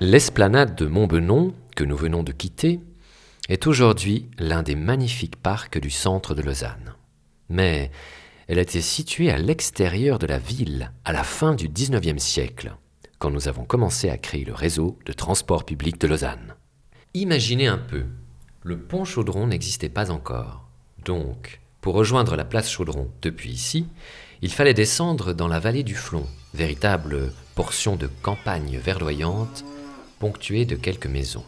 L'esplanade de Montbenon, que nous venons de quitter, est aujourd'hui l'un des magnifiques parcs du centre de Lausanne. Mais elle était située à l'extérieur de la ville à la fin du XIXe siècle, quand nous avons commencé à créer le réseau de transport public de Lausanne. Imaginez un peu, le pont Chaudron n'existait pas encore. Donc, pour rejoindre la place Chaudron depuis ici, il fallait descendre dans la vallée du Flon, véritable portion de campagne verdoyante, ponctuée de quelques maisons.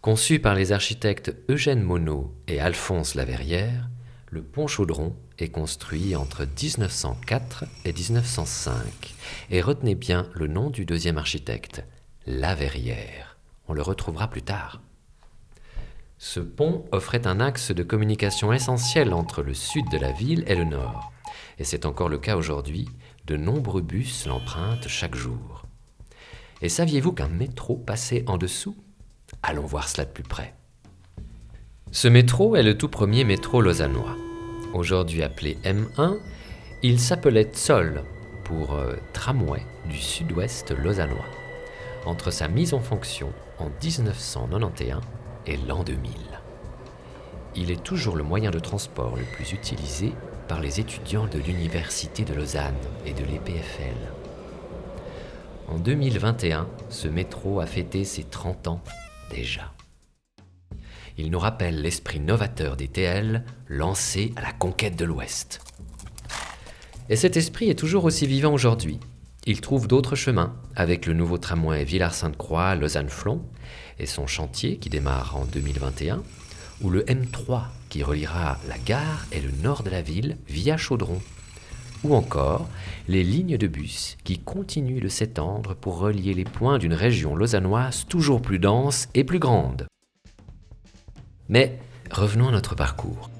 Conçu par les architectes Eugène Monod et Alphonse Laverrière, le pont Chaudron est construit entre 1904 et 1905 et retenez bien le nom du deuxième architecte, Laverrière. On le retrouvera plus tard. Ce pont offrait un axe de communication essentiel entre le sud de la ville et le nord, et c'est encore le cas aujourd'hui, de nombreux bus l'empruntent chaque jour. Et saviez-vous qu'un métro passait en dessous? Allons voir cela de plus près. Ce métro est le tout premier métro lausannois. Aujourd'hui appelé M1, il s'appelait Zoll pour euh, tramway du sud-ouest lausannois, entre sa mise en fonction en 1991 et l'an 2000. Il est toujours le moyen de transport le plus utilisé par les étudiants de l'Université de Lausanne et de l'EPFL. En 2021, ce métro a fêté ses 30 ans déjà. Il nous rappelle l'esprit novateur des TL lancé à la conquête de l'Ouest. Et cet esprit est toujours aussi vivant aujourd'hui. Il trouve d'autres chemins avec le nouveau tramway Villars-Sainte-Croix, Lausanne-Flon et son chantier qui démarre en 2021, ou le M3 qui reliera la gare et le nord de la ville via Chaudron, ou encore les lignes de bus qui continuent de s'étendre pour relier les points d'une région lausannoise toujours plus dense et plus grande. Mais revenons à notre parcours.